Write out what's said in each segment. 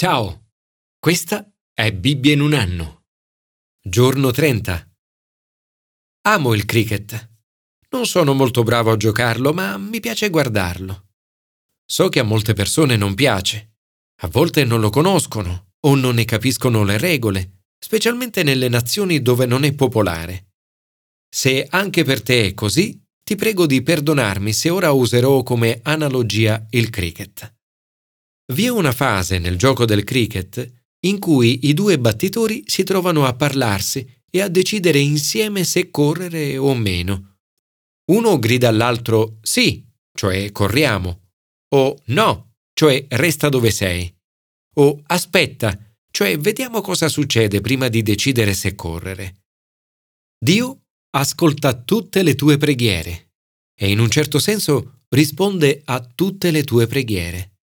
Ciao, questa è Bibbia in un anno. Giorno 30. Amo il cricket. Non sono molto bravo a giocarlo, ma mi piace guardarlo. So che a molte persone non piace. A volte non lo conoscono o non ne capiscono le regole, specialmente nelle nazioni dove non è popolare. Se anche per te è così, ti prego di perdonarmi se ora userò come analogia il cricket. Vi è una fase nel gioco del cricket in cui i due battitori si trovano a parlarsi e a decidere insieme se correre o meno. Uno grida all'altro sì, cioè corriamo, o no, cioè resta dove sei, o aspetta, cioè vediamo cosa succede prima di decidere se correre. Dio ascolta tutte le tue preghiere e in un certo senso risponde a tutte le tue preghiere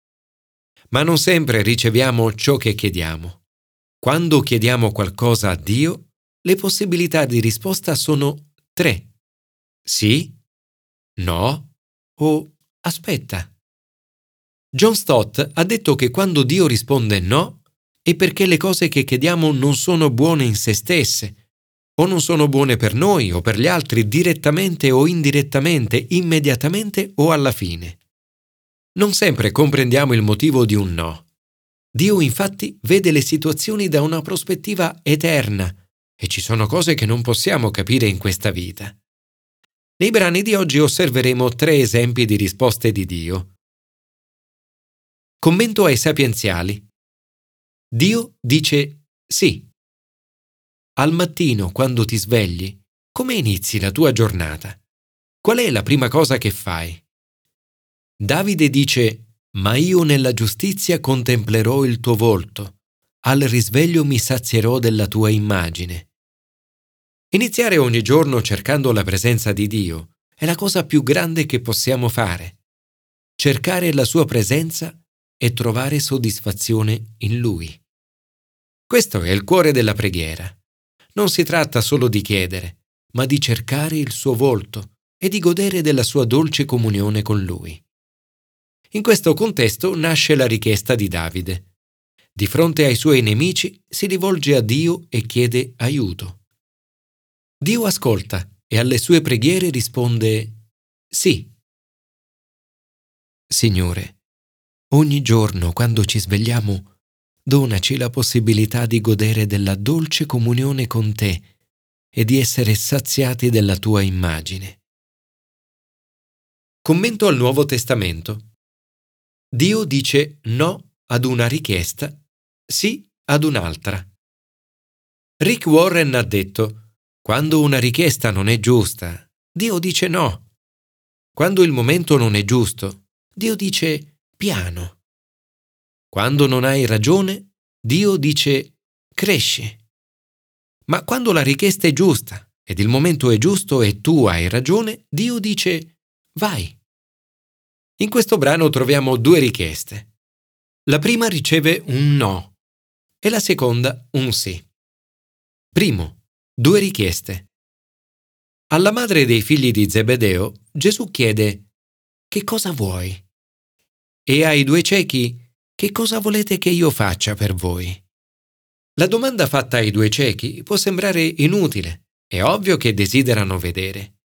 ma non sempre riceviamo ciò che chiediamo. Quando chiediamo qualcosa a Dio, le possibilità di risposta sono tre. Sì, no o aspetta. John Stott ha detto che quando Dio risponde no è perché le cose che chiediamo non sono buone in se stesse, o non sono buone per noi o per gli altri direttamente o indirettamente, immediatamente o alla fine. Non sempre comprendiamo il motivo di un no. Dio infatti vede le situazioni da una prospettiva eterna e ci sono cose che non possiamo capire in questa vita. Nei brani di oggi osserveremo tre esempi di risposte di Dio. Commento ai sapienziali. Dio dice sì. Al mattino, quando ti svegli, come inizi la tua giornata? Qual è la prima cosa che fai? Davide dice, Ma io nella giustizia contemplerò il tuo volto, al risveglio mi sazierò della tua immagine. Iniziare ogni giorno cercando la presenza di Dio è la cosa più grande che possiamo fare. Cercare la sua presenza e trovare soddisfazione in Lui. Questo è il cuore della preghiera. Non si tratta solo di chiedere, ma di cercare il suo volto e di godere della sua dolce comunione con Lui. In questo contesto nasce la richiesta di Davide. Di fronte ai suoi nemici si rivolge a Dio e chiede aiuto. Dio ascolta e alle sue preghiere risponde sì. Signore, ogni giorno quando ci svegliamo, donaci la possibilità di godere della dolce comunione con te e di essere saziati della tua immagine. Commento al Nuovo Testamento. Dio dice no ad una richiesta, sì ad un'altra. Rick Warren ha detto, quando una richiesta non è giusta, Dio dice no. Quando il momento non è giusto, Dio dice piano. Quando non hai ragione, Dio dice cresci. Ma quando la richiesta è giusta ed il momento è giusto e tu hai ragione, Dio dice vai. In questo brano troviamo due richieste. La prima riceve un no e la seconda un sì. Primo, due richieste. Alla madre dei figli di Zebedeo Gesù chiede Che cosa vuoi? E ai due ciechi Che cosa volete che io faccia per voi? La domanda fatta ai due ciechi può sembrare inutile, è ovvio che desiderano vedere,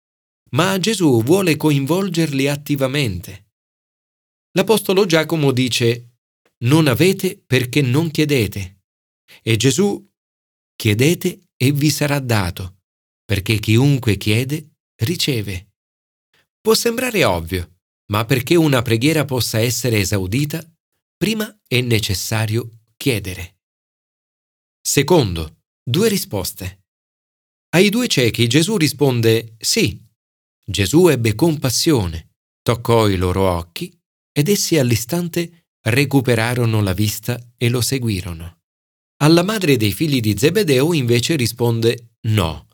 ma Gesù vuole coinvolgerli attivamente. L'Apostolo Giacomo dice, non avete perché non chiedete. E Gesù, chiedete e vi sarà dato, perché chiunque chiede, riceve. Può sembrare ovvio, ma perché una preghiera possa essere esaudita, prima è necessario chiedere. Secondo, due risposte. Ai due ciechi Gesù risponde sì. Gesù ebbe compassione, toccò i loro occhi ed essi all'istante recuperarono la vista e lo seguirono. Alla madre dei figli di Zebedeo invece risponde no,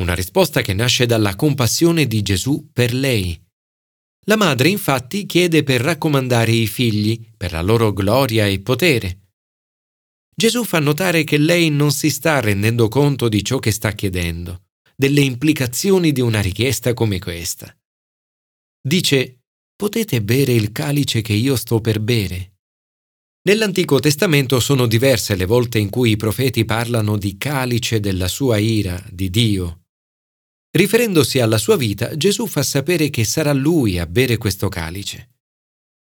una risposta che nasce dalla compassione di Gesù per lei. La madre infatti chiede per raccomandare i figli, per la loro gloria e potere. Gesù fa notare che lei non si sta rendendo conto di ciò che sta chiedendo, delle implicazioni di una richiesta come questa. Dice potete bere il calice che io sto per bere? Nell'Antico Testamento sono diverse le volte in cui i profeti parlano di calice della sua ira, di Dio. Riferendosi alla sua vita, Gesù fa sapere che sarà lui a bere questo calice.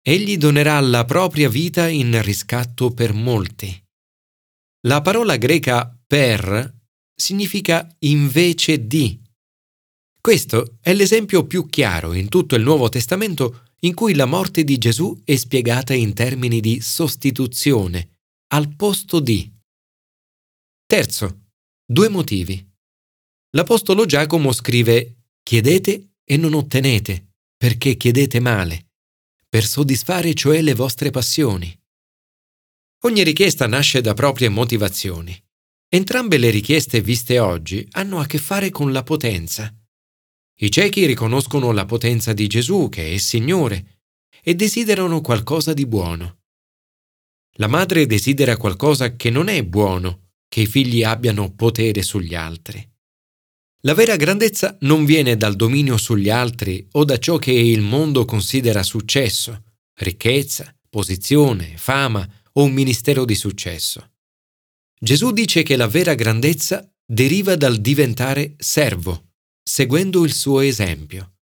Egli donerà la propria vita in riscatto per molti. La parola greca per significa invece di. Questo è l'esempio più chiaro in tutto il Nuovo Testamento in cui la morte di Gesù è spiegata in termini di sostituzione, al posto di. Terzo, due motivi. L'Apostolo Giacomo scrive Chiedete e non ottenete, perché chiedete male, per soddisfare cioè le vostre passioni. Ogni richiesta nasce da proprie motivazioni. Entrambe le richieste viste oggi hanno a che fare con la potenza. I ciechi riconoscono la potenza di Gesù, che è Signore, e desiderano qualcosa di buono. La madre desidera qualcosa che non è buono, che i figli abbiano potere sugli altri. La vera grandezza non viene dal dominio sugli altri o da ciò che il mondo considera successo, ricchezza, posizione, fama o un ministero di successo. Gesù dice che la vera grandezza deriva dal diventare servo seguendo il suo esempio.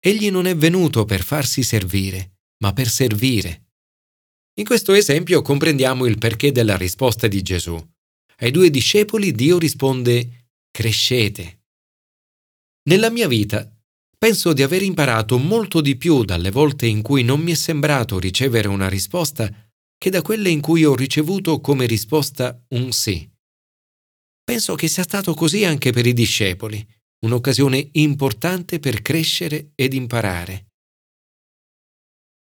Egli non è venuto per farsi servire, ma per servire. In questo esempio comprendiamo il perché della risposta di Gesù. Ai due discepoli Dio risponde crescete. Nella mia vita penso di aver imparato molto di più dalle volte in cui non mi è sembrato ricevere una risposta che da quelle in cui ho ricevuto come risposta un sì. Penso che sia stato così anche per i discepoli un'occasione importante per crescere ed imparare.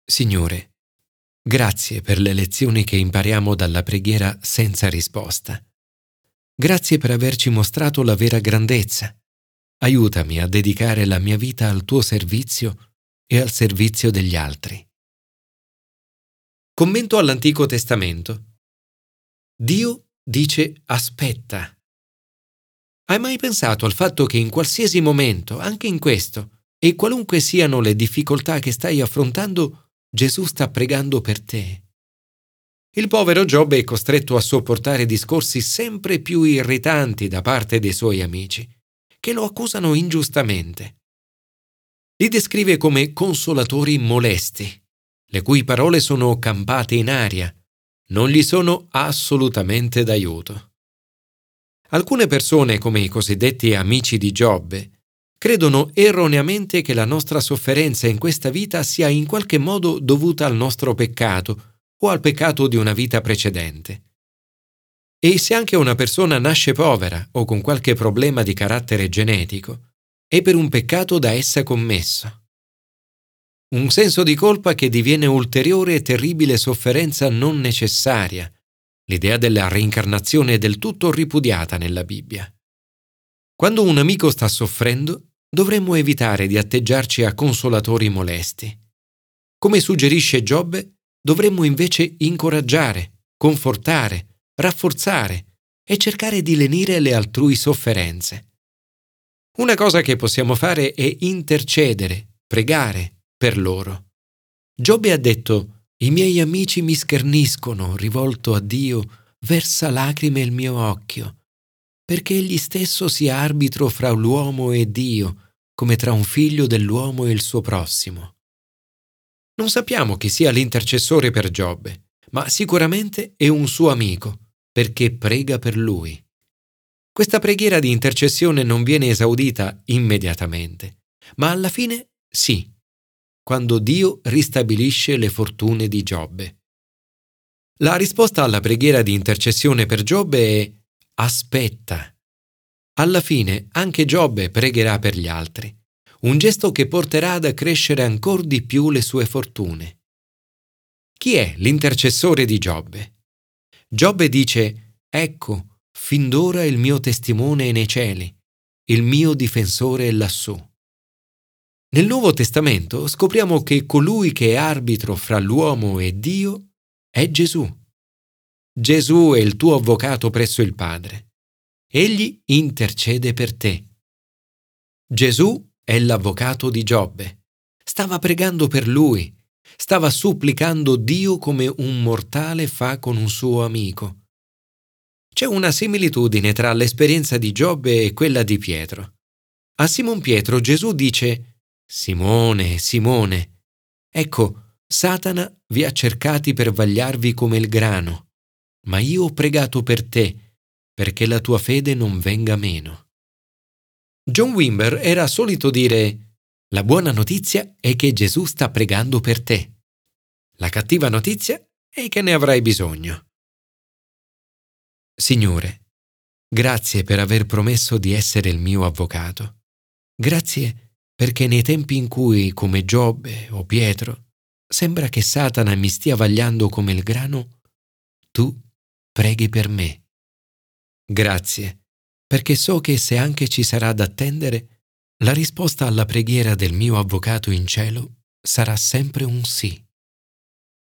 Signore, grazie per le lezioni che impariamo dalla preghiera senza risposta. Grazie per averci mostrato la vera grandezza. Aiutami a dedicare la mia vita al tuo servizio e al servizio degli altri. Commento all'Antico Testamento. Dio dice aspetta hai mai pensato al fatto che in qualsiasi momento, anche in questo, e qualunque siano le difficoltà che stai affrontando, Gesù sta pregando per te? Il povero Giobbe è costretto a sopportare discorsi sempre più irritanti da parte dei suoi amici, che lo accusano ingiustamente. Li descrive come consolatori molesti, le cui parole sono campate in aria, non gli sono assolutamente d'aiuto. Alcune persone, come i cosiddetti amici di Giobbe, credono erroneamente che la nostra sofferenza in questa vita sia in qualche modo dovuta al nostro peccato o al peccato di una vita precedente. E se anche una persona nasce povera o con qualche problema di carattere genetico, è per un peccato da essa commesso. Un senso di colpa che diviene ulteriore e terribile sofferenza non necessaria, L'idea della reincarnazione è del tutto ripudiata nella Bibbia. Quando un amico sta soffrendo, dovremmo evitare di atteggiarci a consolatori molesti. Come suggerisce Giobbe, dovremmo invece incoraggiare, confortare, rafforzare e cercare di lenire le altrui sofferenze. Una cosa che possiamo fare è intercedere, pregare per loro. Giobbe ha detto i miei amici mi scherniscono, rivolto a Dio, versa lacrime il mio occhio, perché egli stesso sia arbitro fra l'uomo e Dio, come tra un figlio dell'uomo e il suo prossimo. Non sappiamo chi sia l'intercessore per Giobbe, ma sicuramente è un suo amico, perché prega per lui. Questa preghiera di intercessione non viene esaudita immediatamente, ma alla fine sì quando Dio ristabilisce le fortune di Giobbe. La risposta alla preghiera di intercessione per Giobbe è aspetta. Alla fine anche Giobbe pregherà per gli altri, un gesto che porterà ad accrescere ancora di più le sue fortune. Chi è l'intercessore di Giobbe? Giobbe dice, ecco, fin d'ora il mio testimone è nei cieli, il mio difensore è lassù. Nel Nuovo Testamento scopriamo che colui che è arbitro fra l'uomo e Dio è Gesù. Gesù è il tuo avvocato presso il Padre. Egli intercede per te. Gesù è l'avvocato di Giobbe. Stava pregando per lui. stava supplicando Dio come un mortale fa con un suo amico. C'è una similitudine tra l'esperienza di Giobbe e quella di Pietro. A Simon Pietro Gesù dice Simone, Simone, ecco, Satana vi ha cercati per vagliarvi come il grano, ma io ho pregato per te perché la tua fede non venga meno. John Wimber era solito dire La buona notizia è che Gesù sta pregando per te. La cattiva notizia è che ne avrai bisogno. Signore, grazie per aver promesso di essere il mio avvocato. Grazie perché nei tempi in cui, come Giobbe o Pietro, sembra che Satana mi stia vagliando come il grano, tu preghi per me. Grazie, perché so che se anche ci sarà da attendere, la risposta alla preghiera del mio avvocato in cielo sarà sempre un sì.